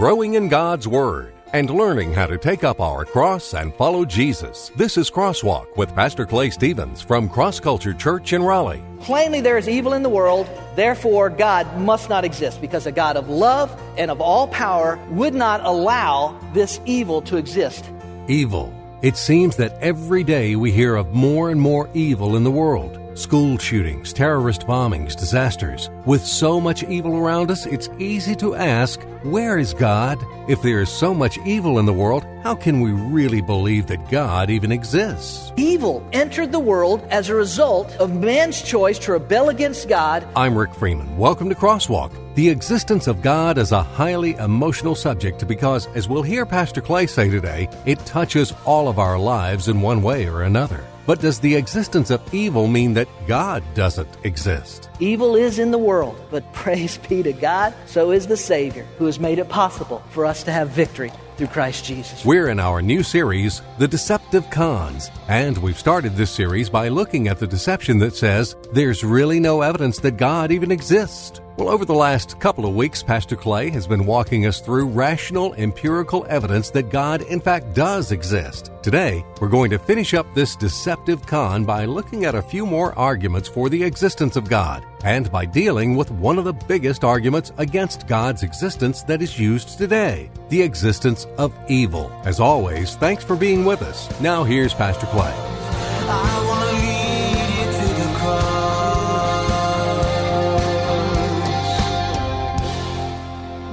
growing in God's Word and learning how to take up our cross and follow Jesus. This is Crosswalk with Pastor Clay Stevens from Cross Culture Church in Raleigh. Plainly, there is evil in the world, therefore, God must not exist because a God of love and of all power would not allow this evil to exist. Evil. It seems that every day we hear of more and more evil in the world school shootings, terrorist bombings, disasters. With so much evil around us, it's easy to ask, where is God? If there is so much evil in the world, how can we really believe that God even exists? Evil entered the world as a result of man's choice to rebel against God. I'm Rick Freeman. Welcome to Crosswalk. The existence of God is a highly emotional subject because, as we'll hear Pastor Clay say today, it touches all of our lives in one way or another. But does the existence of evil mean that God doesn't exist? Evil is in the world, but praise be to God, so is the Savior, who has made it possible for us to have victory through Christ Jesus. We're in our new series, The Deceptive Cons, and we've started this series by looking at the deception that says there's really no evidence that God even exists. Well, over the last couple of weeks, Pastor Clay has been walking us through rational, empirical evidence that God, in fact, does exist. Today, we're going to finish up this deceptive con by looking at a few more arguments for the existence of God, and by dealing with one of the biggest arguments against God's existence that is used today the existence of evil. As always, thanks for being with us. Now, here's Pastor Clay.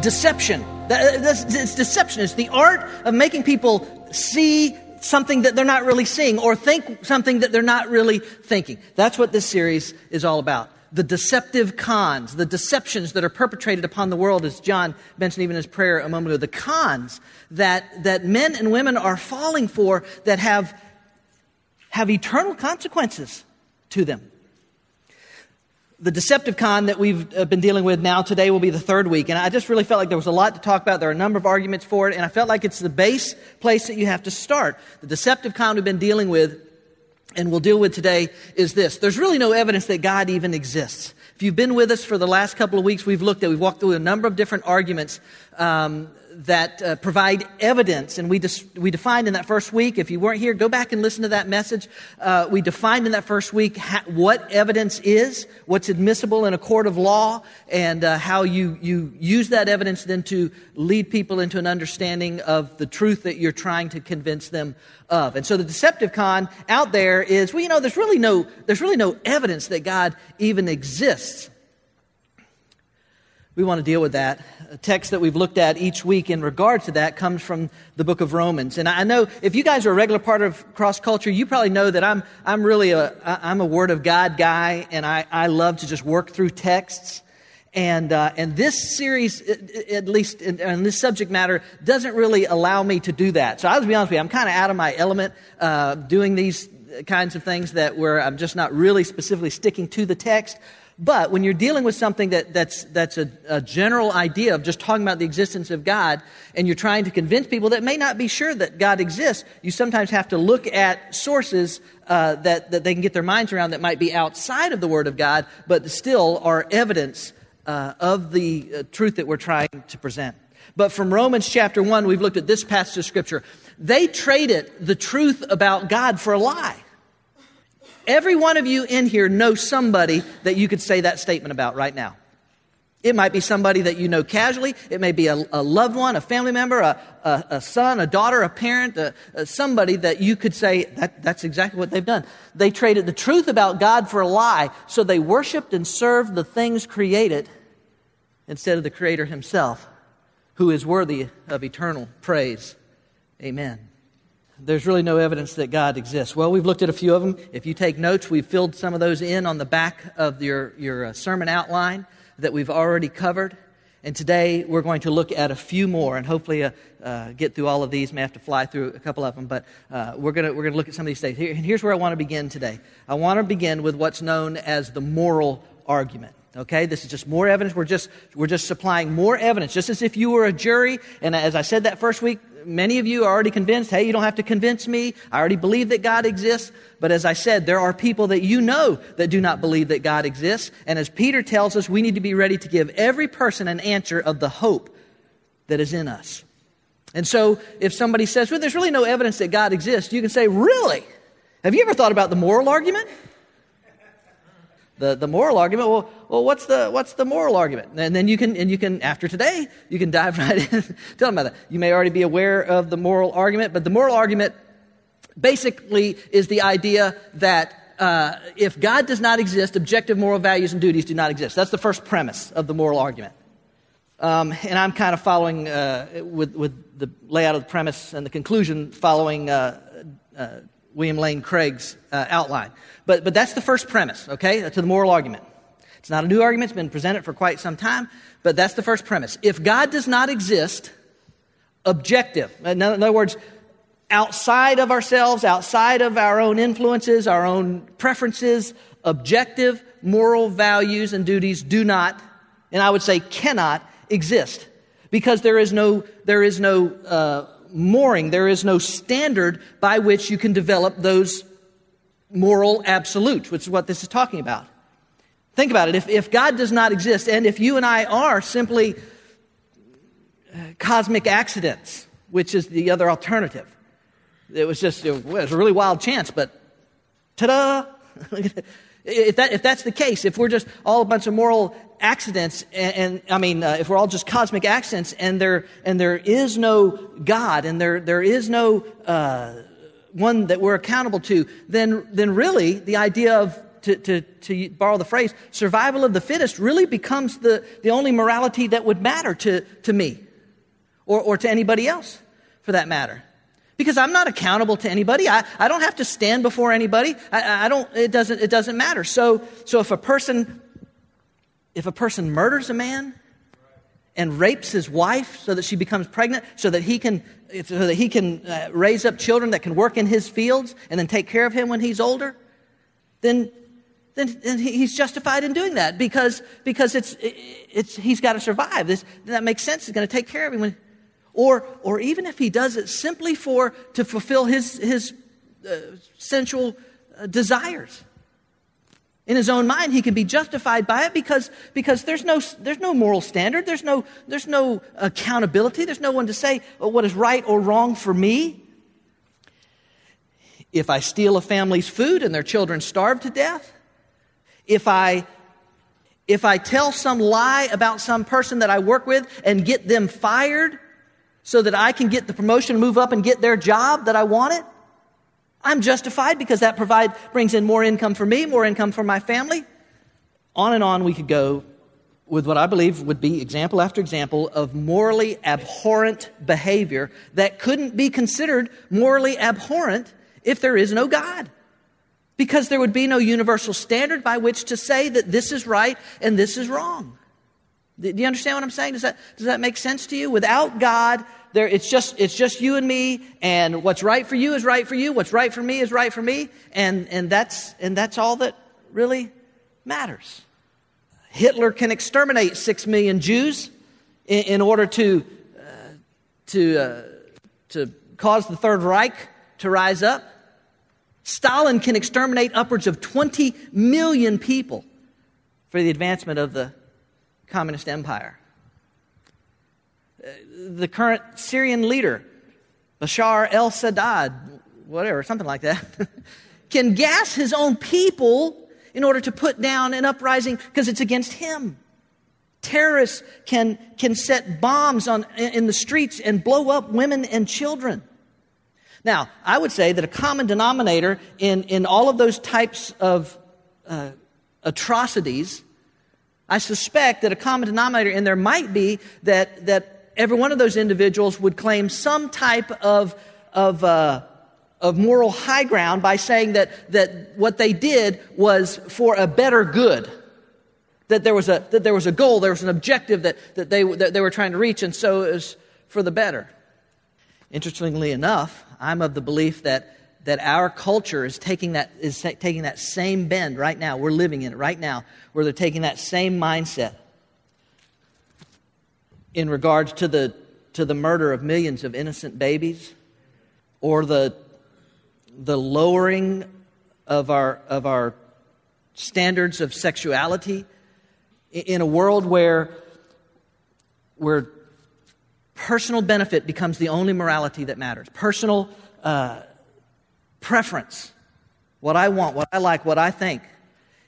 Deception. Uh, it's deception. It's the art of making people see something that they're not really seeing or think something that they're not really thinking. That's what this series is all about. The deceptive cons, the deceptions that are perpetrated upon the world, as John mentioned even in his prayer a moment ago, the cons that, that men and women are falling for that have, have eternal consequences to them. The deceptive con that we've uh, been dealing with now today will be the third week. And I just really felt like there was a lot to talk about. There are a number of arguments for it. And I felt like it's the base place that you have to start. The deceptive con we've been dealing with and we'll deal with today is this. There's really no evidence that God even exists. If you've been with us for the last couple of weeks, we've looked at, we've walked through a number of different arguments um, that uh, provide evidence. And we, dis- we defined in that first week, if you weren't here, go back and listen to that message. Uh, we defined in that first week ha- what evidence is, what's admissible in a court of law, and uh, how you, you use that evidence then to lead people into an understanding of the truth that you're trying to convince them of. And so the deceptive con out there is, well, you know, there's really no, there's really no evidence that God even exists we want to deal with that. A text that we've looked at each week in regard to that comes from the book of Romans. And I know if you guys are a regular part of cross culture, you probably know that I'm, I'm really a, I'm a word of God guy and I, I love to just work through texts. And, uh, and this series, at least in, in, this subject matter, doesn't really allow me to do that. So I'll be honest with you, I'm kind of out of my element uh, doing these kinds of things that where I'm just not really specifically sticking to the text. But when you're dealing with something that, that's, that's a, a, general idea of just talking about the existence of God, and you're trying to convince people that may not be sure that God exists, you sometimes have to look at sources uh, that, that they can get their minds around that might be outside of the Word of God, but still are evidence uh, of the uh, truth that we're trying to present. But from Romans chapter 1, we've looked at this passage of Scripture. They traded the truth about God for a lie. Every one of you in here knows somebody that you could say that statement about right now. It might be somebody that you know casually. It may be a, a loved one, a family member, a, a, a son, a daughter, a parent, somebody that you could say, that, that's exactly what they've done. They traded the truth about God for a lie, so they worshiped and served the things created instead of the Creator Himself, who is worthy of eternal praise. Amen there's really no evidence that God exists. Well, we've looked at a few of them. If you take notes, we've filled some of those in on the back of your, your uh, sermon outline that we've already covered. And today we're going to look at a few more and hopefully uh, uh, get through all of these. May have to fly through a couple of them, but uh, we're going we're gonna look at some of these things. Here, here's where I want to begin today. I want to begin with what's known as the moral argument. Okay, this is just more evidence. We're just, we're just supplying more evidence, just as if you were a jury. And as I said that first week, many of you are already convinced, hey, you don't have to convince me. I already believe that God exists. But as I said, there are people that you know that do not believe that God exists. And as Peter tells us, we need to be ready to give every person an answer of the hope that is in us. And so if somebody says, well, there's really no evidence that God exists, you can say, really? Have you ever thought about the moral argument? The, the moral argument, well, well what's, the, what's the moral argument? And then you can, and you can, after today, you can dive right in. Tell them about that. You may already be aware of the moral argument, but the moral argument basically is the idea that uh, if God does not exist, objective moral values and duties do not exist. That's the first premise of the moral argument. Um, and I'm kind of following uh, with, with the layout of the premise and the conclusion following uh, uh William Lane Craig's uh, outline. But, but that's the first premise, okay, to the moral argument. It's not a new argument, it's been presented for quite some time, but that's the first premise. If God does not exist, objective, in other words, outside of ourselves, outside of our own influences, our own preferences, objective moral values and duties do not, and I would say cannot, exist. Because there is no, there is no uh, mooring, there is no standard by which you can develop those moral absolutes, which is what this is talking about. Think about it. If, if God does not exist, and if you and I are simply uh, cosmic accidents, which is the other alternative, it was just it was a really wild chance, but ta-da! if, that, if that's the case, if we're just all a bunch of moral accidents, and, and I mean, uh, if we're all just cosmic accidents, and there and there is no God, and there there is no uh, one that we're accountable to, then then really the idea of to, to, to borrow the phrase, survival of the fittest really becomes the, the only morality that would matter to, to me or, or to anybody else for that matter because I'm not accountable to anybody. I, I don't have to stand before anybody. I, I don't, it doesn't, it doesn't matter. So, so if a person, if a person murders a man and rapes his wife so that she becomes pregnant, so that he can, so that he can uh, raise up children that can work in his fields and then take care of him when he's older, then, then, then he's justified in doing that because, because it's, it's, he's got to survive. This, that makes sense. He's going to take care of him when, or, or even if he does it simply for to fulfill his, his uh, sensual uh, desires in his own mind he can be justified by it because, because there's, no, there's no moral standard. There's no, there's no accountability. There's no one to say what is right or wrong for me? If i steal a family's food and their children starve to death if i if i tell some lie about some person that i work with and get them fired so that I can get the promotion, move up, and get their job that I wanted, I'm justified because that provide, brings in more income for me, more income for my family. On and on we could go with what I believe would be example after example of morally abhorrent behavior that couldn't be considered morally abhorrent if there is no God. Because there would be no universal standard by which to say that this is right and this is wrong. Do you understand what I'm saying? Does that, does that make sense to you? Without God, there, it's, just, it's just you and me, and what's right for you is right for you, what's right for me is right for me, and, and, that's, and that's all that really matters. Hitler can exterminate six million Jews in, in order to, uh, to, uh, to cause the Third Reich to rise up. Stalin can exterminate upwards of 20 million people for the advancement of the communist empire the current Syrian leader, Bashar el Assad, whatever, something like that, can gas his own people in order to put down an uprising because it's against him. Terrorists can, can set bombs on, in the streets and blow up women and children. Now, I would say that a common denominator in, in all of those types of uh, atrocities, I suspect that a common denominator in there might be that, that every one of those individuals would claim some type of, of, uh, of moral high ground by saying that, that what they did was for a better good. That there was a, that there was a goal, there was an objective that, that, they, that they were trying to reach, and so it was for the better. Interestingly enough, I'm of the belief that, that our culture is taking, that, is taking that same bend right now. We're living in it right now, where they're taking that same mindset in regards to the, to the murder of millions of innocent babies or the, the lowering of our, of our standards of sexuality in a world where, where personal benefit becomes the only morality that matters. Personal uh, preference, what I want, what I like, what I think.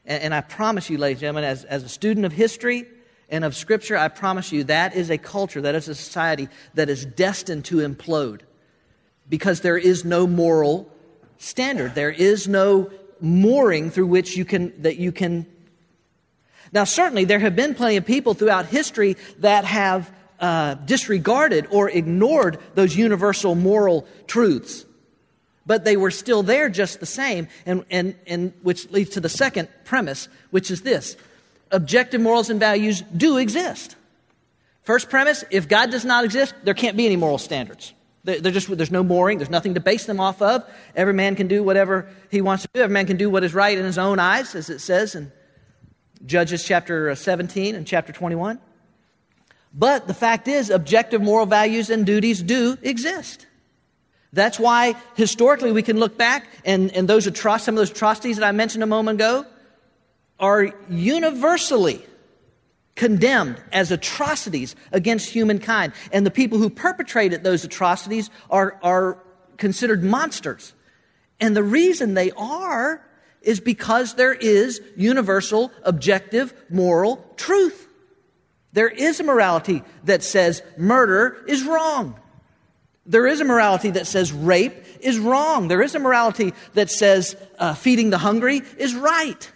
And, and I promise you, ladies and gentlemen, as, as a student of history and of Scripture, I promise you that is a culture, that is a society that is destined to implode because there is no moral standard. There is no mooring through which you can, that you can. Now, certainly, there have been plenty of people throughout history that have uh, disregarded or ignored those universal moral truths. But they were still there just the same, and, and, and which leads to the second premise, which is this objective morals and values do exist. First premise if God does not exist, there can't be any moral standards. They're just, there's no mooring, there's nothing to base them off of. Every man can do whatever he wants to do. Every man can do what is right in his own eyes, as it says in Judges chapter uh, 17 and chapter 21. But the fact is, objective moral values and duties do exist. That's why historically we can look back and, and those atroc- some of those atrocities that I mentioned a moment ago are universally condemned as atrocities against humankind. And the people who perpetrated those atrocities are, are considered monsters. And the reason they are is because there is universal, objective, moral truth. There is a morality that says murder is wrong. There is a morality that says rape is wrong. There is a morality that says uh, feeding the hungry is right.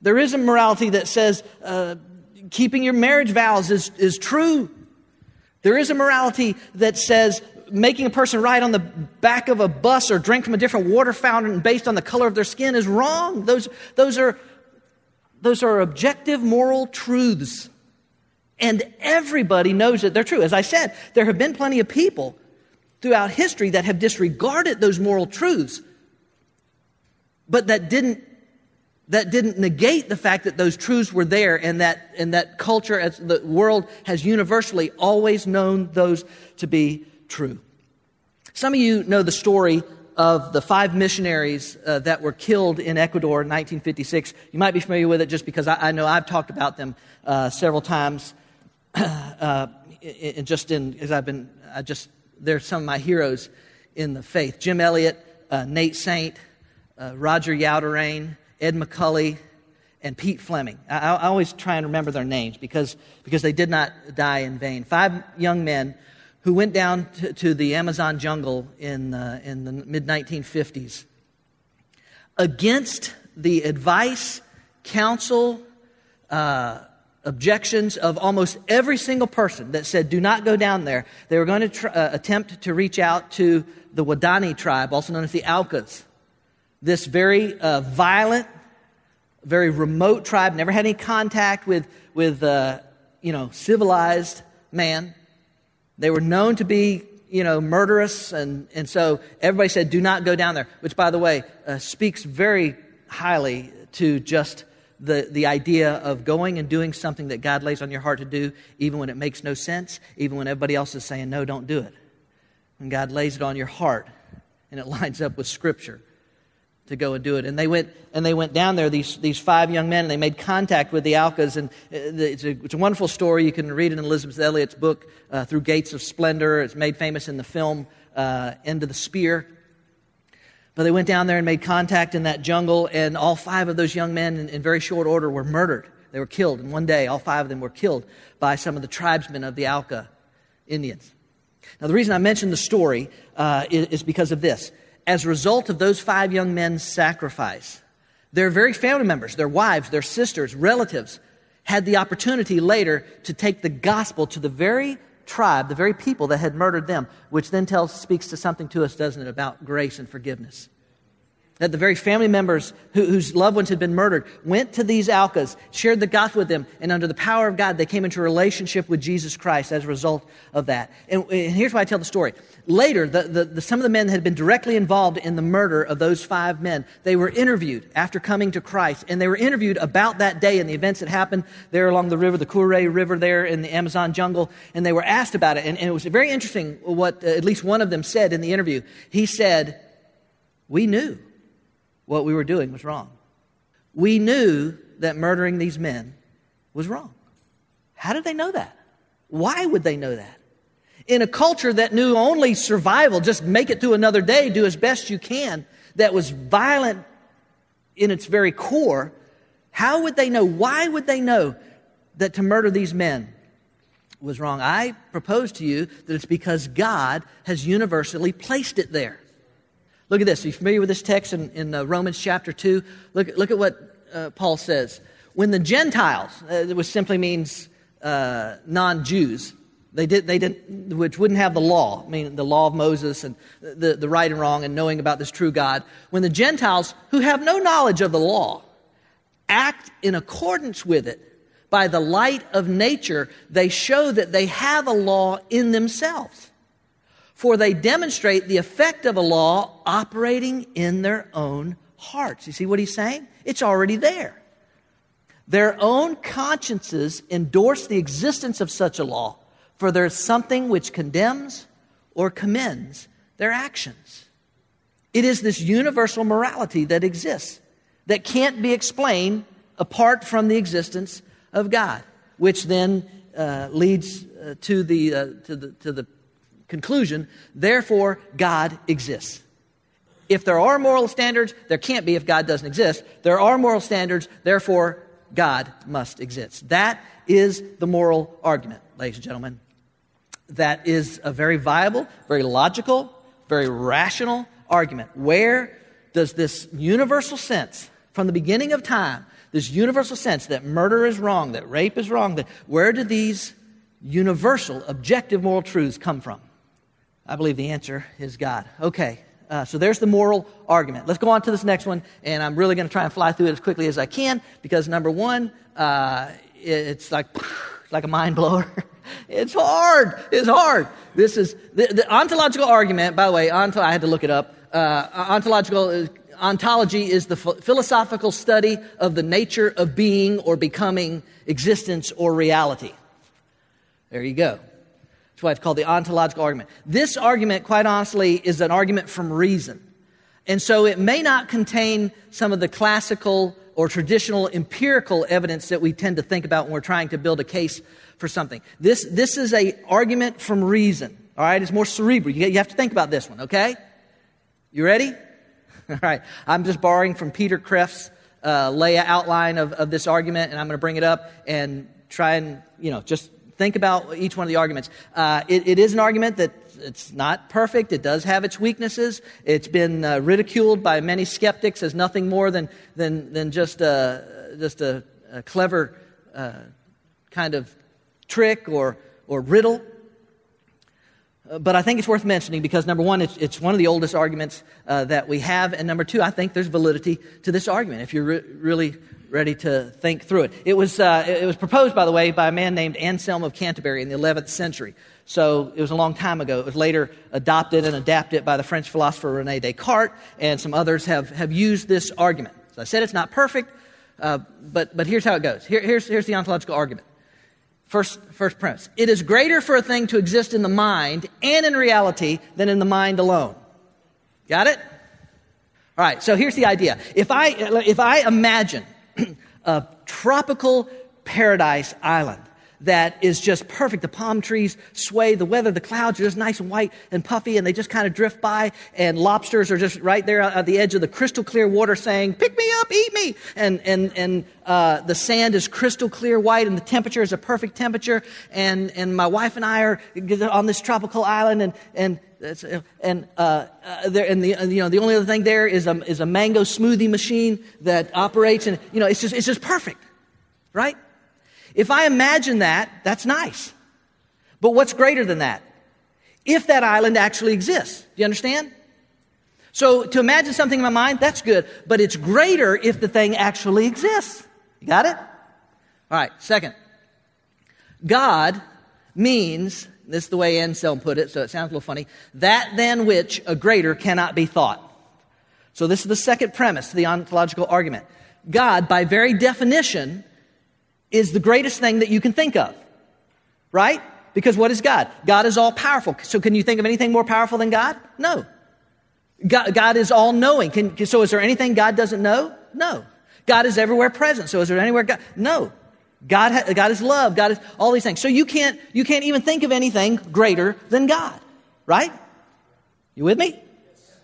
There is a morality that says uh, keeping your marriage vows is, is true. There is a morality that says making a person ride on the back of a bus or drink from a different water fountain based on the color of their skin is wrong. Those, those, are, those are objective moral truths. And everybody knows that they're true. As I said, there have been plenty of people throughout history that have disregarded those moral truths, but that didn't that didn't negate the fact that those truths were there and that, and that culture, as the world has universally always known those to be true. Some of you know the story of the five missionaries uh, that were killed in Ecuador in 1956. You might be familiar with it just because I, I know I've talked about them uh, several times. uh, just in, as I've been, I just, they're some of my heroes in the faith. Jim Elliot, uh, Nate Saint, uh, Roger Youderian, Ed McCully, and Pete Fleming. I, I, always try and remember their names because, because they did not die in vain. Five young men who went down to, to the Amazon jungle in, uh, in the mid 1950s against the advice, counsel, uh, objections of almost every single person that said, do not go down there. They were going to tr- uh, attempt to reach out to the Waodani tribe, also known as the Aucas this very uh, violent, very remote tribe, never had any contact with, with uh, you know, civilized man. They were known to be, you know, murderous, and, and so everybody said, do not go down there, which, by the way, uh, speaks very highly to just the, the idea of going and doing something that God lays on your heart to do, even when it makes no sense, even when everybody else is saying, no, don't do it. When God lays it on your heart and it lines up with Scripture to go and do it. And they went and they went down there. These these five young men. and They made contact with the Aucas. and uh, it's a, it's a wonderful story. You can read it in Elizabeth Elliot's book, uh, "Through Gates of Splendor." It's made famous in the film uh, "End of the Spear." But they went down there and made contact in that jungle, and all five of those young men, in, in very short order, were murdered. They were killed in one day. All five of them were killed by some of the tribesmen of the Auca Indians. Now, the reason I mention the story uh, is, is because of this as a result of those five young men's sacrifice, their very family members, their wives, their sisters, relatives, had the opportunity later to take the gospel to the very tribe, the very people that had murdered them, which then tells, speaks to something to us, doesn't it, about grace and forgiveness that the very family members who, whose loved ones had been murdered went to these Aucas, shared the gospel with them, and under the power of God, they came into a relationship with Jesus Christ as a result of that. And, and here's why I tell the story. Later, the, the, the, some of the men that had been directly involved in the murder of those five men, they were interviewed after coming to Christ, and they were interviewed about that day and the events that happened there along the river, the Curaray River there in the Amazon jungle, and they were asked about it. And, and it was very interesting what uh, at least one of them said in the interview. He said, We knew what we were doing was wrong. We knew that murdering these men was wrong. How did they know that? Why would they know that? In a culture that knew only survival, just make it through another day, do as best you can, that was violent in its very core, how would they know? Why would they know that to murder these men was wrong? I propose to you that it's because God has universally placed it there. Look at this. Are you familiar with this text in, in uh, Romans chapter 2? Look, look at what uh, Paul says. When the Gentiles, uh, which simply means uh, non Jews, they did, they did, which wouldn't have the law, I mean, the law of Moses and the, the right and wrong and knowing about this true God. When the Gentiles, who have no knowledge of the law, act in accordance with it by the light of nature, they show that they have a law in themselves. For they demonstrate the effect of a law operating in their own hearts. You see what he's saying? It's already there. Their own consciences endorse the existence of such a law for there's something which condemns or commends their actions. It is this universal morality that exists that can't be explained apart from the existence of God, which then uh, leads uh, to, the, uh, to, the, to the conclusion therefore, God exists. If there are moral standards, there can't be if God doesn't exist. There are moral standards, therefore, God must exist. That is the moral argument, ladies and gentlemen that is a very viable, very logical, very rational argument. Where does this universal sense, from the beginning of time, this universal sense that murder is wrong, that rape is wrong, that where do these universal, objective moral truths come from? I believe the answer is God. Okay, uh, so there's the moral argument. Let's go on to this next one, and I'm really going to try and fly through it as quickly as I can because number one, uh, it's like like a mind blower. it's hard. It's hard. This is the, the ontological argument. By the way, ont- I had to look it up. Uh, ontological uh, ontology is the ph- philosophical study of the nature of being or becoming, existence or reality. There you go. Why it's called the ontological argument. This argument, quite honestly, is an argument from reason. And so it may not contain some of the classical or traditional empirical evidence that we tend to think about when we're trying to build a case for something. This, this is a argument from reason. All right, it's more cerebral. You, you have to think about this one, okay? You ready? All right, I'm just borrowing from Peter Kreeft's uh, lay outline of, of this argument, and I'm going to bring it up and try and, you know, just think about each one of the arguments. Uh, it, it is an argument that it's not perfect. It does have its weaknesses. It's been uh, ridiculed by many skeptics as nothing more than, than, than just a, just a, a clever uh, kind of trick or, or riddle. Uh, but I think it's worth mentioning because, number one, it's, it's one of the oldest arguments uh, that we have. And number two, I think there's validity to this argument if you're re- really ready to think through it. It was, uh, it was proposed, by the way, by a man named Anselm of Canterbury in the 11th century. So it was a long time ago. It was later adopted and adapted by the French philosopher Rene Descartes, and some others have, have used this argument. So I said it's not perfect, uh, but, but here's how it goes. Here, here's, here's the ontological argument. First, first premise. It is greater for a thing to exist in the mind and in reality than in the mind alone. Got it? All right, so here's the idea. If I, if I imagine a tropical paradise island that is just perfect. The palm trees sway, the weather, the clouds are just nice and white and puffy, and they just kind of drift by, and lobsters are just right there at the edge of the crystal clear water saying, Pick me up, eat me. And, and, and uh, the sand is crystal clear white, and the temperature is a perfect temperature, and, and my wife and I are on this tropical island, and, and and uh, uh, there, and the you know the only other thing there is a is a mango smoothie machine that operates, and you know it's just it's just perfect, right? If I imagine that, that's nice. But what's greater than that? If that island actually exists. Do you understand? So to imagine something in my mind, that's good. But it's greater if the thing actually exists. You got it? All right, second. God means, this is the way Anselm put it, so it sounds a little funny, that than which a greater cannot be thought. So this is the second premise to the ontological argument. God, by very definition, is the greatest thing that you can think of. Right? Because what is God? God is all powerful. So can you think of anything more powerful than God? No. God, God is all knowing. so is there anything God doesn't know? No. God is everywhere present. So is there anywhere God? No. God, God is love. God is all these things. So you can't, you can't even think of anything greater than God, right? You with me?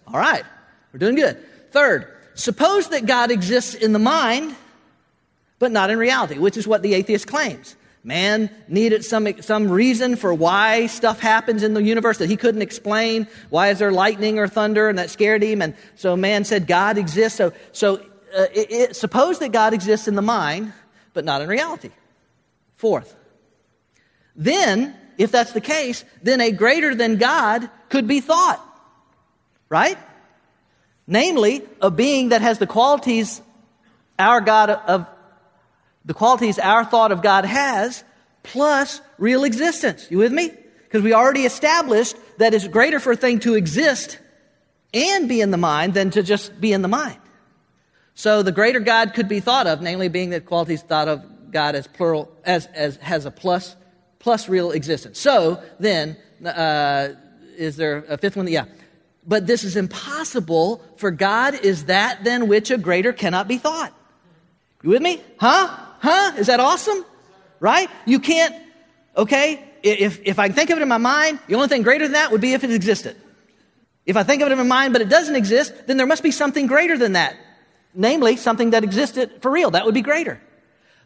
All right. We're doing good. Third, suppose that God exists in the mind, but not in reality, which is what the atheist claims. Man needed some, some reason for why stuff happens in the universe that he couldn't explain. Why is there lightning or thunder? And that scared him. And so man said God exists. So, so uh, it, it, suppose that God exists in the mind, but not in reality. Fourth, then, if that's the case, then a greater than God could be thought. Right? Namely, a being that has the qualities our God of the qualities our thought of God has, plus real existence. You with me? Because we already established that it's greater for a thing to exist and be in the mind than to just be in the mind. So the greater God could be thought of, namely being that qualities thought of God as plural, as, as has a plus, plus real existence. So then, uh, is there a fifth one? Yeah. But this is impossible, for God is that than which a greater cannot be thought. You with me? Huh? Huh? Is that awesome? Right? You can't, okay? If, if I think of it in my mind, the only thing greater than that would be if it existed. If I think of it in my mind but it doesn't exist, then there must be something greater than that. Namely, something that existed for real. That would be greater.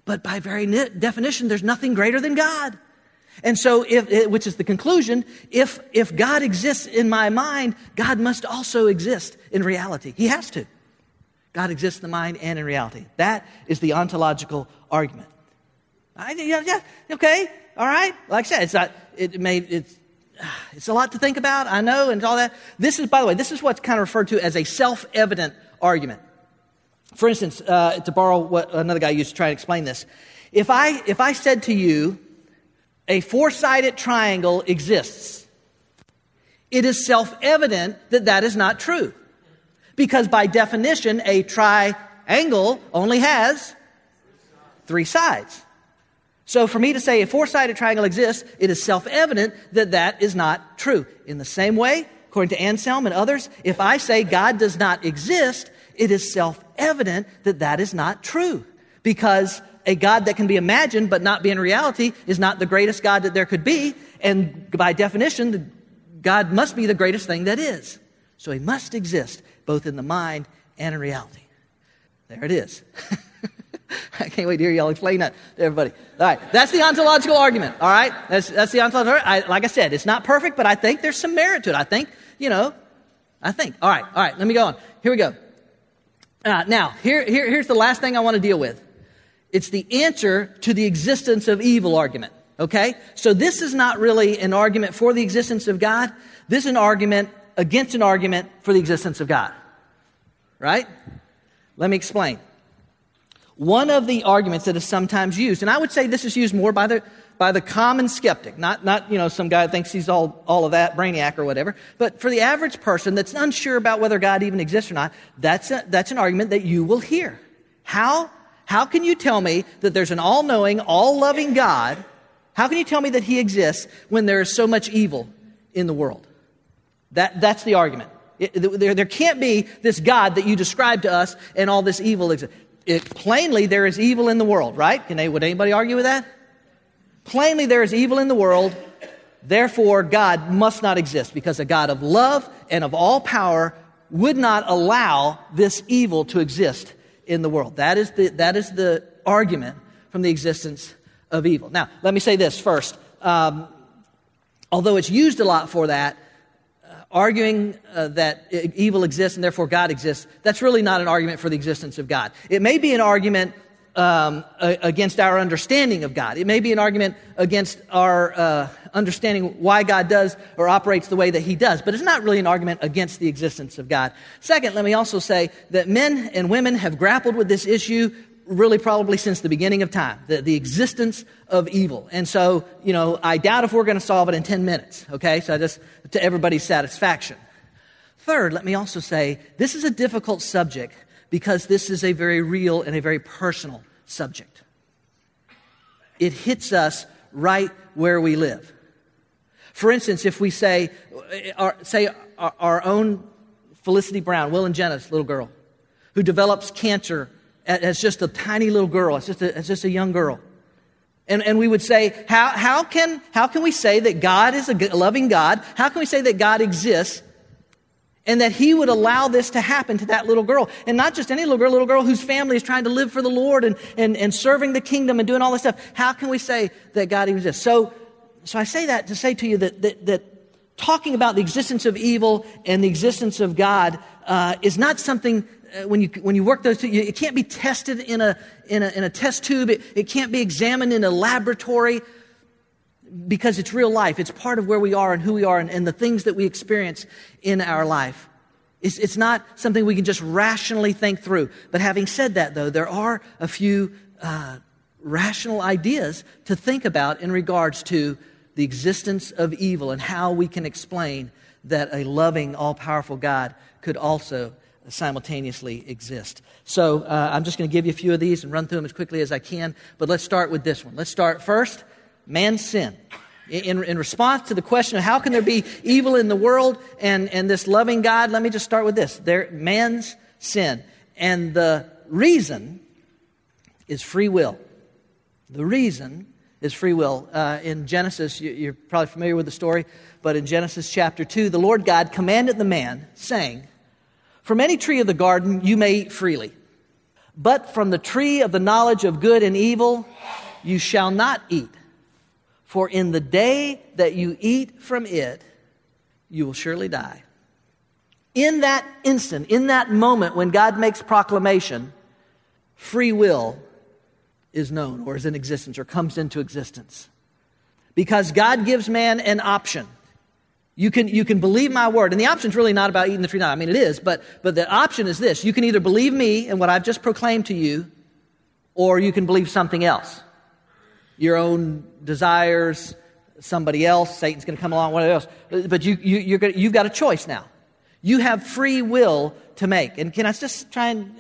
But by very definition, there's nothing greater than God. And so, if, which is the conclusion, if, if God exists in my mind, God must also exist in reality. He has to. God exists in the mind and in reality. That is the ontological argument. I, yeah, yeah, okay, all right. Like I said, it's not, it may, it's, ah, it's a lot to think about, I know, and all that. This is, by the way, this is what's kind of referred to as a self evident argument. For instance, uh, to borrow what another guy used to try and explain this, if I, if I said to you, a four sided triangle exists, it is self evident that that is not true. Because by definition, a triangle only has three sides. So for me to say a four sided triangle exists, it is self evident that that is not true. In the same way, according to Anselm and others, if I say God does not exist, it is self evident that that is not true. Because a God that can be imagined but not be in reality is not the greatest God that there could be. And by definition, God must be the greatest thing that is. So he must exist both in the mind and in reality. There it is. I can't wait to hear y'all explain that to everybody. All right, that's the ontological argument. All right, that's, that's the ontological. I, like I said, it's not perfect, but I think there's some merit to it. I think, you know, I think. All right, all right. Let me go on. Here we go. Uh, now, here, here, here's the last thing I want to deal with. It's the answer to the existence of evil argument. Okay, so this is not really an argument for the existence of God. This is an argument against an argument for the existence of God. Right? Let me explain. One of the arguments that is sometimes used, and I would say this is used more by the, by the common skeptic, not, not you know, some guy thinks he's all, all of that, brainiac or whatever, but for the average person that's unsure about whether God even exists or not, that's, a, that's an argument that you will hear. How, how can you tell me that there's an all knowing, all loving God? How can you tell me that he exists when there is so much evil in the world? That, that's the argument. It, there, there can't be this God that you describe to us and all this evil exists. It, plainly, there is evil in the world, right? Can they, would anybody argue with that? Plainly, there is evil in the world. Therefore, God must not exist because a God of love and of all power would not allow this evil to exist in the world. That is the, that is the argument from the existence of evil. Now, let me say this first. Um, although it's used a lot for that, arguing uh, that evil exists and therefore God exists, that's really not an argument for the existence of God. It may be an argument um, against our understanding of God. It may be an argument against our uh, understanding why God does or operates the way that He does, but it's not really an argument against the existence of God. Second, let me also say that men and women have grappled with this issue really probably since the beginning of time, the, the existence of evil. And so, you know, I doubt if we're going to solve it in 10 minutes, okay? So just to everybody's satisfaction. Third, let me also say this is a difficult subject because this is a very real and a very personal subject. It hits us right where we live. For instance, if we say, our, say our, our own Felicity Brown, Will and Jenna's little girl, who develops cancer as just a tiny little girl. It's just a, it's just a young girl. And, and we would say, how, how, can, how can we say that God is a loving God? How can we say that God exists and that he would allow this to happen to that little girl? And not just any little girl, little girl whose family is trying to live for the Lord and, and, and serving the kingdom and doing all this stuff. How can we say that God exists? So, so I say that to say to you that, that, that talking about the existence of evil and the existence of God uh, is not something uh, when you, when you work those two, it can't be tested in a, in a, in a test tube. It, it can't be examined in a laboratory because it's real life. It's part of where we are and who we are and, and the things that we experience in our life. It's, it's not something we can just rationally think through. But having said that, though, there are a few uh, rational ideas to think about in regards to the existence of evil and how we can explain that a loving, all powerful God could also simultaneously exist. So uh, I'm just going to give you a few of these and run through them as quickly as I can. But let's start with this one. Let's start first man's sin. In, in response to the question of how can there be evil in the world and, and this loving God, let me just start with this. There, man's sin. And the reason is free will. The reason is free will. Uh, in Genesis, you, you're probably familiar with the story, but in Genesis chapter 2, the Lord God commanded the man, saying, from any tree of the garden you may eat freely, but from the tree of the knowledge of good and evil you shall not eat. For in the day that you eat from it, you will surely die. In that instant, in that moment when God makes proclamation, free will is known or is in existence or comes into existence. Because God gives man an option. You can, you can believe my word. And the option is really not about eating the tree. Now, I mean, it is, but, but the option is this. You can either believe me and what I've just proclaimed to you, or you can believe something else. Your own desires, somebody else, Satan's going to come along, whatever else. But you, you, gonna, you've got a choice now. You have free will to make. And can I just try and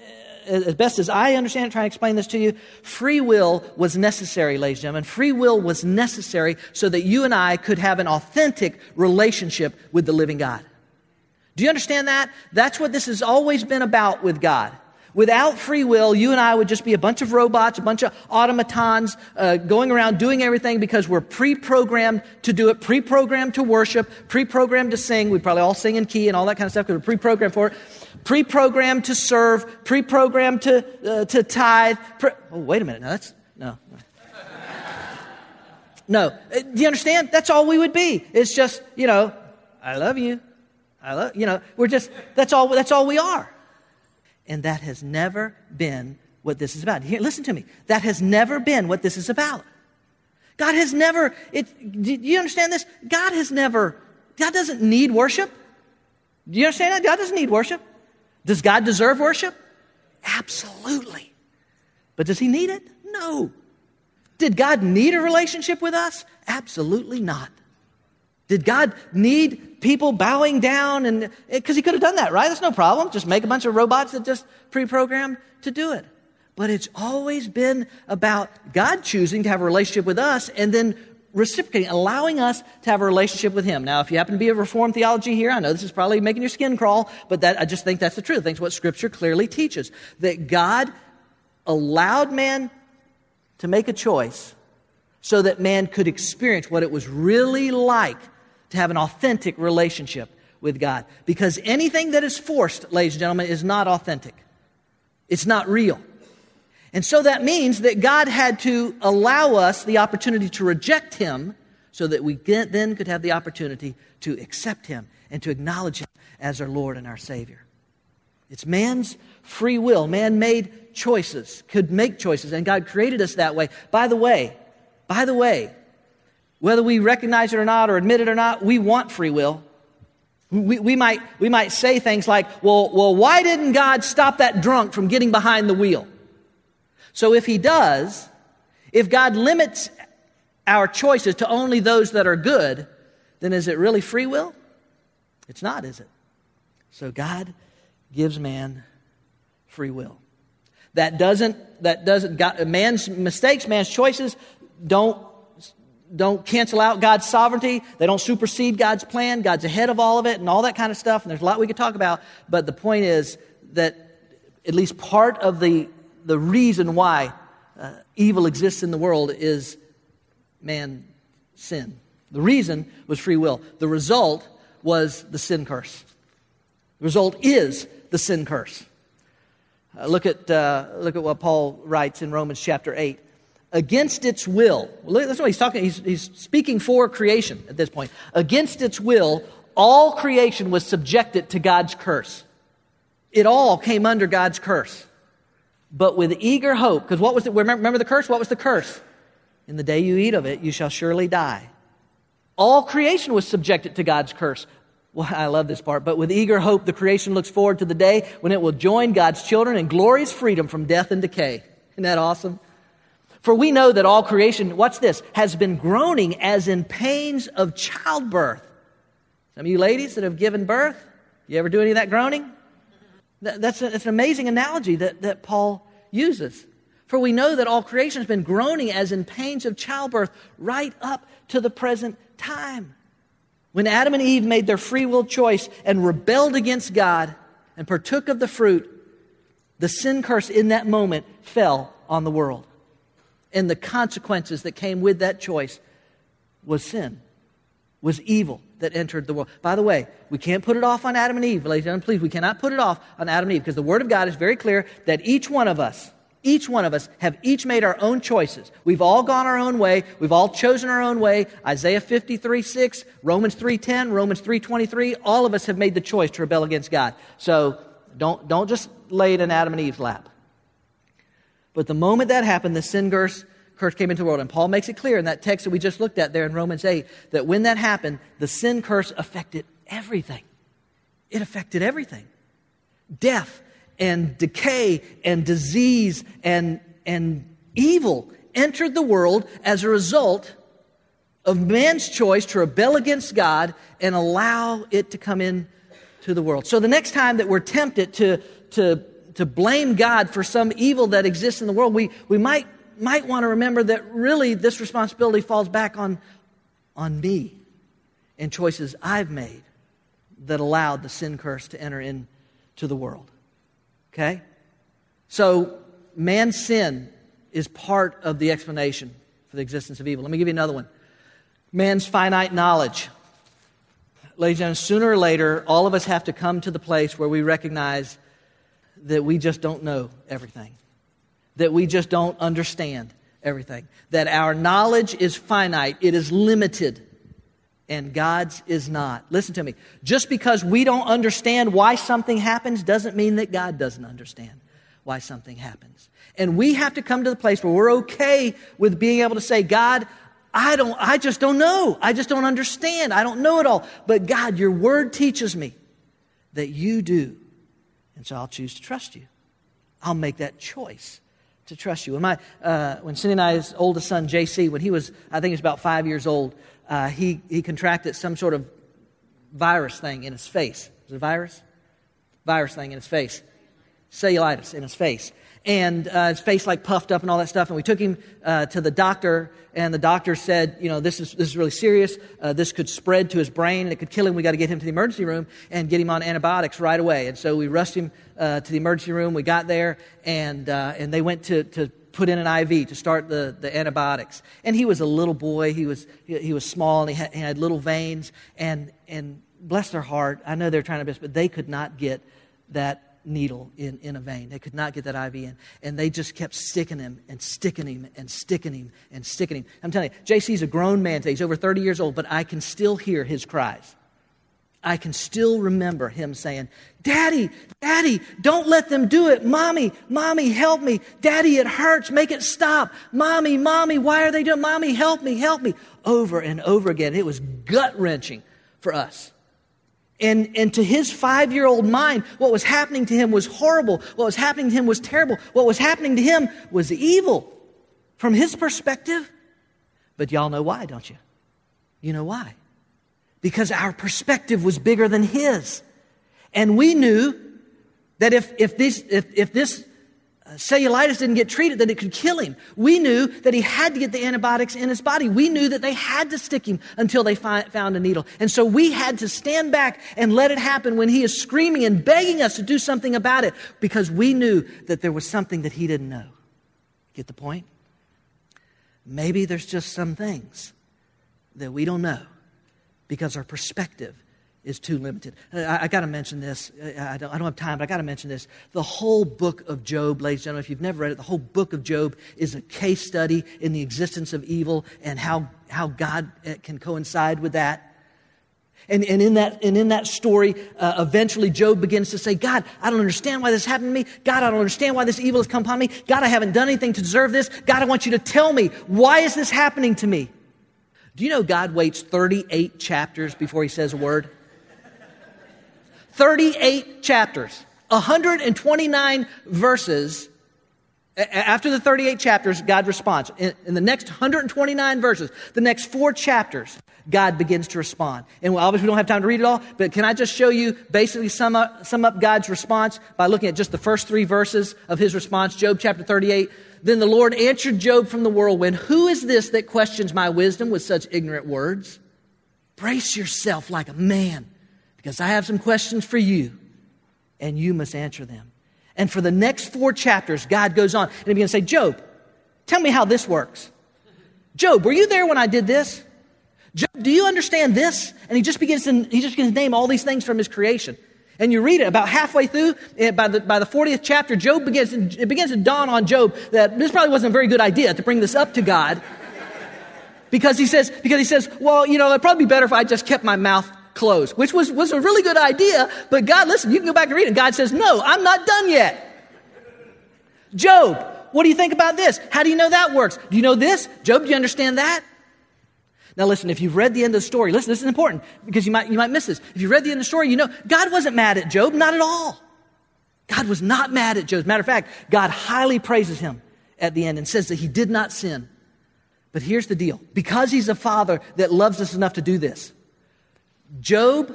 uh, as best as I understand trying to explain this to you, free will was necessary, ladies and gentlemen. Free will was necessary so that you and I could have an authentic relationship with the living God. Do you understand that? That's what this has always been about with God. Without free will, you and I would just be a bunch of robots, a bunch of automatons uh, going around doing everything because we're pre-programmed to do it, pre-programmed to worship, pre-programmed to sing. We'd probably all sing in key and all that kind of stuff because we're pre-programmed for it pre-programmed to serve, pre-programmed to, uh, to tithe. Pre- oh, wait a minute. No, that's, no. No. Uh, do you understand? That's all we would be. It's just, you know, I love you. I love, you know, we're just, that's all, that's all we are. And that has never been what this is about. Here, listen to me. That has never been what this is about. God has never, it, do you understand this? God has never, God doesn't need worship. Do you understand that? God doesn't need worship. Does God deserve worship? Absolutely. But does he need it? No. Did God need a relationship with us? Absolutely not. Did God need people bowing down and eh, because he could have done that, right? That's no problem. Just make a bunch of robots that just pre-programmed to do it. But it's always been about God choosing to have a relationship with us and then reciprocating, allowing us to have a relationship with Him. Now, if you happen to be a Reformed theology here, I know this is probably making your skin crawl, but that, I just think that's the truth. I think it's what Scripture clearly teaches. That God allowed man to make a choice so that man could experience what it was really like to have an authentic relationship with God. Because anything that is forced, ladies and gentlemen, is not authentic. It's not real. And so that means that God had to allow us the opportunity to reject Him so that we then could have the opportunity to accept Him and to acknowledge Him as our Lord and our Savior. It's man's free will. Man made choices, could make choices, and God created us that way. By the way, by the way, whether we recognize it or not or admit it or not, we want free will. We, we, might, we might say things like, well, well, why didn't God stop that drunk from getting behind the wheel? So if he does, if God limits our choices to only those that are good, then is it really free will? It's not, is it? So God gives man free will. That doesn't, that doesn't, God, man's mistakes, man's choices don't, don't cancel out God's sovereignty. They don't supersede God's plan. God's ahead of all of it and all that kind of stuff. And there's a lot we could talk about. But the point is that at least part of the the reason why uh, evil exists in the world is man sin. The reason was free will. The result was the sin curse. The result is the sin curse. Uh, look, at, uh, look at what Paul writes in Romans chapter 8. Against its will, that's what he's talking, he's, he's speaking for creation at this point. Against its will, all creation was subjected to God's curse. It all came under God's curse. But with eager hope, because what was it? Remember, remember the curse? What was the curse? In the day you eat of it, you shall surely die. All creation was subjected to God's curse. Well, I love this part. But with eager hope, the creation looks forward to the day when it will join God's children in glorious freedom from death and decay. Isn't that awesome? For we know that all creation, what's this, has been groaning as in pains of childbirth. Some of you ladies that have given birth, you ever do any of that groaning? That's, a, that's an amazing analogy that, that Paul uses. For we know that all creation has been groaning as in pains of childbirth right up to the present time. When Adam and Eve made their free will choice and rebelled against God and partook of the fruit, the sin curse in that moment fell on the world. And the consequences that came with that choice was sin, was evil that entered the world. By the way, we can't put it off on Adam and Eve, ladies and gentlemen. Please, we cannot put it off on Adam and Eve because the Word of God is very clear that each one of us each one of us have each made our own choices. We've all gone our own way. We've all chosen our own way. Isaiah 53 6, Romans 3.10, Romans 3.23, all of us have made the choice to rebel against God. So don't, don't just lay it in Adam and Eve's lap. But the moment that happened, the sin curse, curse came into the world. And Paul makes it clear in that text that we just looked at there in Romans 8 that when that happened, the sin curse affected everything. It affected everything. Death, and decay and disease and, and evil entered the world as a result of man's choice to rebel against God and allow it to come in to the world. So the next time that we're tempted to, to, to blame God for some evil that exists in the world, we, we might, might want to remember that really this responsibility falls back on, on me and choices I've made that allowed the sin curse to enter into the world. Okay? So, man's sin is part of the explanation for the existence of evil. Let me give you another one man's finite knowledge. Ladies and gentlemen, sooner or later, all of us have to come to the place where we recognize that we just don't know everything, that we just don't understand everything, that our knowledge is finite, it is limited and God's is not. Listen to me. Just because we don't understand why something happens doesn't mean that God doesn't understand why something happens. And we have to come to the place where we're okay with being able to say, God, I don't, I just don't know. I just don't understand. I don't know it all. But God, your word teaches me that you do. And so I'll choose to trust you. I'll make that choice to trust you. When, my, uh, when Cindy and I's oldest son, JC, when he was, I think he was about five years old, uh, he, he contracted some sort of virus thing in his face. Was it a virus? Virus thing in his face. Cellulitis in his face. And uh, his face like puffed up and all that stuff. And we took him uh, to the doctor, and the doctor said, you know, this is, this is really serious. Uh, this could spread to his brain, and it could kill him. We got to get him to the emergency room and get him on antibiotics right away. And so we rushed him uh, to the emergency room. We got there, and, uh, and they went to, to put in an IV to start the, the antibiotics. And he was a little boy. He was, he, he was small and he had, he had, little veins. And, and bless their heart, I know they're trying to best, but they could not get that needle in, in a vein. They could not get that IV in. And they just kept sticking him and sticking him and sticking him and sticking him. I'm telling you, JC's a grown man today. He's over 30 years old, but I can still hear his cries. I can still remember him saying, Daddy, Daddy, don't let them do it. Mommy, Mommy, help me. Daddy, it hurts. Make it stop. Mommy, Mommy, why are they doing? it? Mommy, help me, help me. Over and over again. It was gut wrenching for us. And, and to his five year old mind, what was happening to him was horrible. What was happening to him was terrible. What was happening to him was evil from his perspective. But y'all know why, don't you? You know why? because our perspective was bigger than his. And we knew that if, if, this, if, if this Uh, cellulitis didn't get treated, that it could kill him. We knew that he had to get the antibiotics in his body. We knew that they had to stick him until they fi- found a needle. And so we had to stand back and let it happen when he is screaming and begging us to do something about it because we knew that there was something that he didn't know. Get the point? maybe there's just some things that we don't know because our perspective is too limited. I, I got to mention this. I don't, I don't have time, but I got to mention this. The whole book of Job, ladies and gentlemen, if you've never read it, the whole book of Job is a case study in the existence of evil and how, how God eh, can coincide with that. And, and, in that, and in that story, uh, eventually Job begins to say, God, I don't understand why this happened to me. God, I don't understand why this evil has come upon me. God, I haven't done anything to deserve this. God, I want you to tell me, why is this happening to me? Do you know God waits 38 chapters before he says a word? 38 chapters, 129 verses. After the 38 chapters, God responds. In, in, the next 129 verses, the next four chapters, God begins to respond. And obviously, we don't have time to read it all, but can I just show you basically sum up, sum up God's response by looking at just the first three verses of his response? Job chapter 38. Then the Lord answered Job from the whirlwind Who is this that questions my wisdom with such ignorant words? Brace yourself like a man because I have some questions for you, and you must answer them. And for the next four chapters, God goes on and he begins to say, Job, tell me how this works. Job, were you there when I did this? Job, do you understand this? And he just begins to, he just begins to name all these things from his creation. And you read it about halfway through, eh, by the, by the 40th chapter, Job begins, it begins to dawn on Job that this probably wasn't a very good idea to bring this up to God. Because he says, because he says, well, you know, it'd probably be better if I just kept my mouth closed, which was, was a really good idea. But God, listen, you can go back and read it. God says, no, I'm not done yet. Job, what do you think about this? How do you know that works? Do you know this? Job, do you understand that? Now listen, if you've read the end of the story, listen, this is important because you might, you might miss this. If you've read the end of the story, you know God wasn't mad at Job, not at all. God was not mad at Job. Matter of fact, God highly praises him at the end and says that he did not sin. But here's the deal. Because he's a father that loves us enough to do this, Job,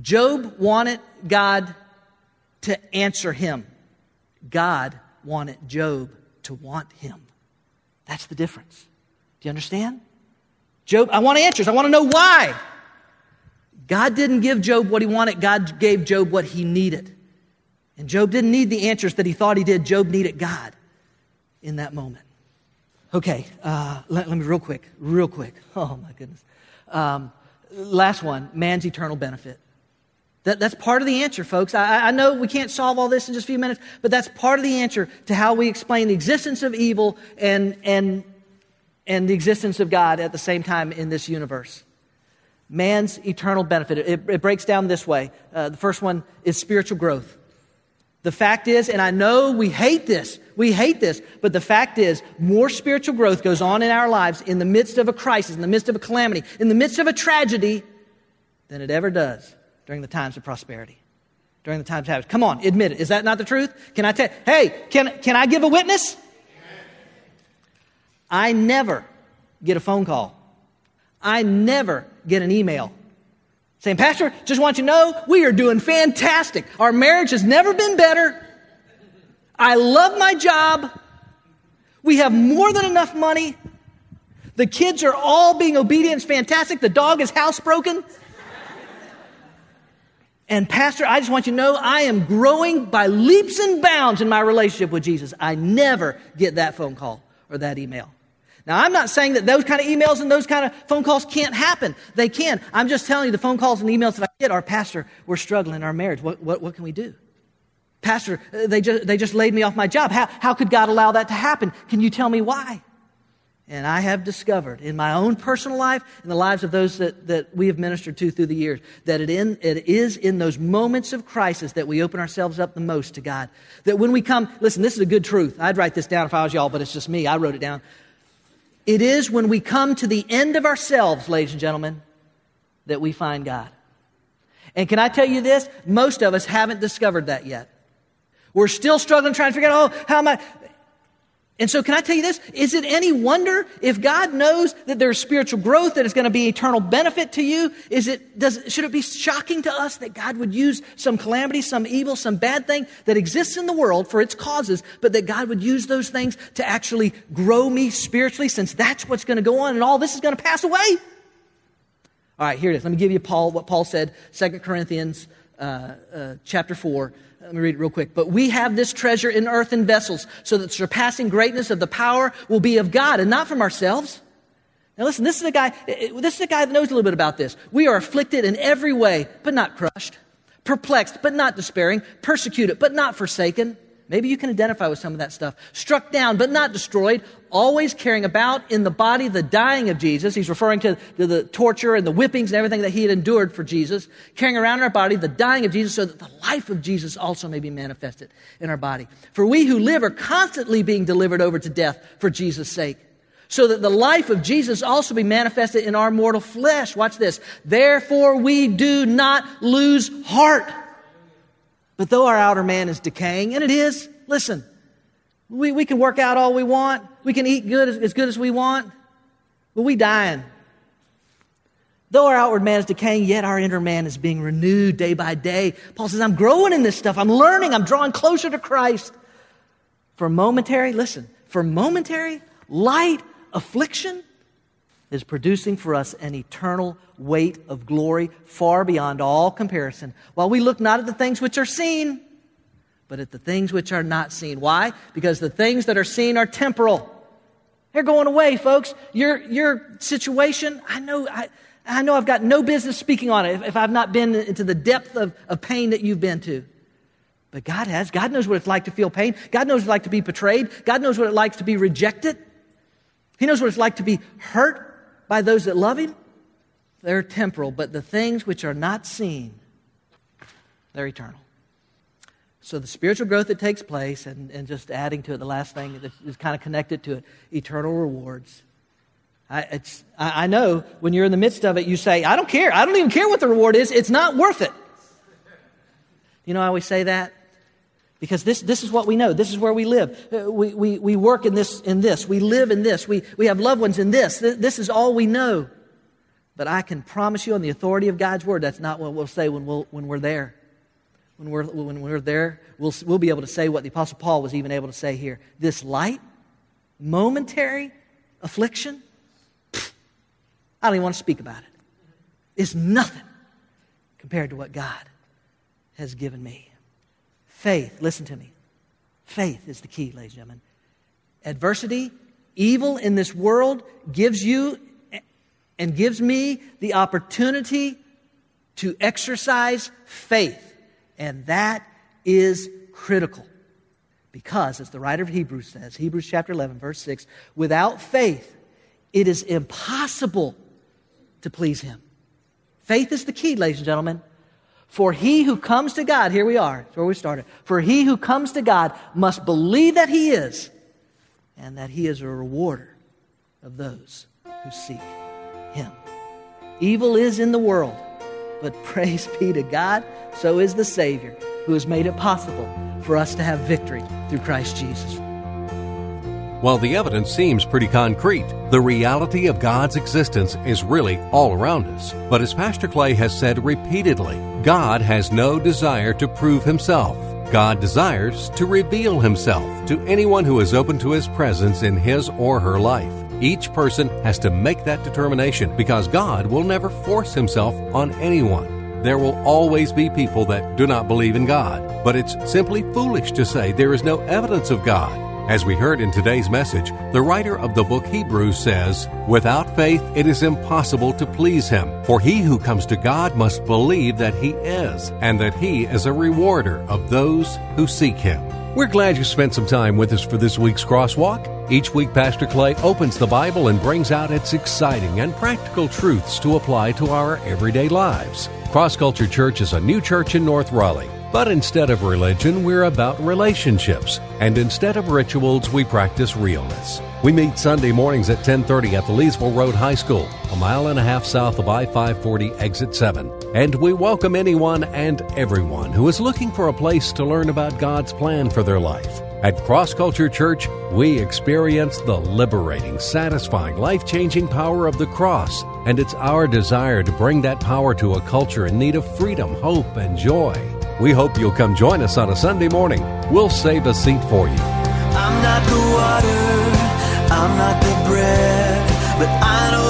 Job wanted God to answer him. God wanted Job to want him. That's the difference. Do you understand? Job, I want answers. I want to know why. God didn't give Job what he wanted, God gave Job what he needed. And Job didn't need the answers that he thought he did. Job needed God in that moment. Okay, uh, let, let, me real quick, real quick. Oh my goodness. Um, last one man's eternal benefit. That, that's part of the answer, folks. I, I, know we can't solve all this in just a few minutes, but that's part of the answer to how we explain the existence of evil and, and, and the existence of God at the same time in this universe. Man's eternal benefit. It, it breaks down this way. Uh, the first one is spiritual growth. The fact is, and I know we hate this, we hate this, but the fact is, more spiritual growth goes on in our lives in the midst of a crisis, in the midst of a calamity, in the midst of a tragedy than it ever does during the times of prosperity, during the times of happiness. Come on, admit it. Is that not the truth? Can I tell hey, can, can I give a witness? I never get a phone call. I never get an email saying, Pastor, just want you to know we are doing fantastic. Our marriage has never been better. I love my job. We have more than enough money. The kids are all being obedient. Fantastic. The dog is housebroken. And, Pastor, I just want you to know I am growing by leaps and bounds in my relationship with Jesus. I never get that phone call or that email. Now, I'm not saying that those kind of emails and those kind of phone calls can't happen. They can. I'm just telling you the phone calls and emails that I get are, Pastor, we're struggling in our marriage. What, what, what can we do? Pastor, uh, they just, they just laid me off my job. How, how could God allow that to happen? Can you tell me why? And I have discovered in my own personal life, in the lives of those that, that we have ministered to through the years, that it, in, it is in those moments of crisis that we open ourselves up the most to God. That when we come, listen, this is a good truth. I'd write this down if I was y'all, but it's just me. I wrote it down. It is when we come to the end of ourselves, ladies and gentlemen, that we find God. And can I tell you this? Most of us haven't discovered that yet. We're still struggling trying to figure out, oh, how am I? And so, can I tell you this? Is it any wonder if God knows that there's spiritual growth, that is going to be eternal benefit to you? Is it, does, should it be shocking to us that God would use some calamity, some evil, some bad thing that exists in the world for its causes, but that God would use those things to actually grow me spiritually since that's what's going to go on and all this is going to pass away? All right, here it is. Let me give you Paul, what Paul said, 2 Corinthians uh, uh, chapter 4. Let me read it real quick. But we have this treasure in earthen vessels, so that surpassing greatness of the power will be of God and not from ourselves. Now listen, this is a guy, eh, eh, this is a guy that knows a little bit about this. We are afflicted in every way, but not crushed. Perplexed, but not despairing. Persecuted, but not forsaken Maybe you can identify with some of that stuff. Struck down, but not destroyed, always carrying about in the body the dying of Jesus. He's referring to, to, the torture and the whippings and everything that he had endured for Jesus. Carrying around in our body the dying of Jesus so that the life of Jesus also may be manifested in our body. For we who live are constantly being delivered over to death for Jesus' sake. So that the life of Jesus also be manifested in our mortal flesh. Watch this. Therefore we do not lose heart. But though our outer man is decaying, and it is, listen, we, we can work out all we want, we can eat good as, good as we want, but we dying. Though our outward man is decaying, yet our inner man is being renewed day by day. Paul says, I'm growing in this stuff. I'm learning. I'm drawing closer to Christ. For momentary, listen, for momentary, light affliction, is producing for us an eternal weight of glory far beyond all comparison. While we look not at the things which are seen, but at the things which are not seen. Why? Because the things that are seen are temporal. They're going away, folks. Your, your situation, I know, I, I know I've got no business speaking on it if, if I've not been into the depth of, of pain that you've been to. But God has. God knows what it's like to feel pain. God knows what it's like to be betrayed. God knows what it's like to be rejected. He knows what it's like to be hurt by those that love him, they're temporal, but the things which are not seen, they're eternal. So the spiritual growth that takes place, and, and just adding to it, the last thing that is kind of connected to it, eternal rewards. I, I know when you're in the midst of it, you say, I don't care. I don't even care what the reward is. It's not worth it. You know, I always say that because this, this is what we know. This is where we live. Uh, we, we, we work in this, in this. We live in this. We, we have loved ones in this. This is all we know. But I can promise you on the authority of God's word, that's not what we'll say when, we'll, when we're there. When we're, when we're there, we'll, we'll be able to say what the Apostle Paul was even able to say here. This light, momentary affliction, I don't even want to speak about it. It's nothing compared to what God has given me. Faith, listen to me. Faith is the key, ladies and gentlemen. Adversity, evil in this world gives you and gives me the opportunity to exercise faith. And that is critical. Because, as the writer of Hebrews says, Hebrews chapter 11, verse 6, without faith, it is impossible to please Him. Faith is the key, ladies and gentlemen. For he who comes to God, here we are, where we started. For he who comes to God must believe that he is, and that he is a rewarder of those who seek him. Evil is in the world, but praise be to God, so is the Savior who has made it possible for us to have victory through Christ Jesus. While the evidence seems pretty concrete, the reality of God's existence is really all around us. But as Pastor Clay has said repeatedly, God has no desire to prove himself. God desires to reveal himself to anyone who is open to his presence in his or her life. Each person has to make that determination because God will never force himself on anyone. There will always be people that do not believe in God, but it's simply foolish to say there is no evidence of God. As we heard in today's message, the writer of the book Hebrews says, Without faith it is impossible to please him, for he who comes to God must believe that he is, and that he is a rewarder of those who seek him. We're glad you spent some time with us for this week's crosswalk. Each week, Pastor Clay opens the Bible and brings out its exciting and practical truths to apply to our everyday lives. Cross Culture Church is a new church in North Raleigh. But instead of religion, we're about relationships, and instead of rituals, we practice realness. We meet Sunday mornings at 10:30 at the Leesville Road High School, a mile and a half south of I-540 exit 7. And we welcome anyone and everyone who is looking for a place to learn about God's plan for their life. At Cross Culture Church, we experience the liberating, satisfying, life changing power of the cross, and it's our desire to bring that power to a culture in need of freedom, hope, and joy. We hope you'll come join us on a Sunday morning. We'll save a seat for you. I'm not the water, I'm not the bread, but I know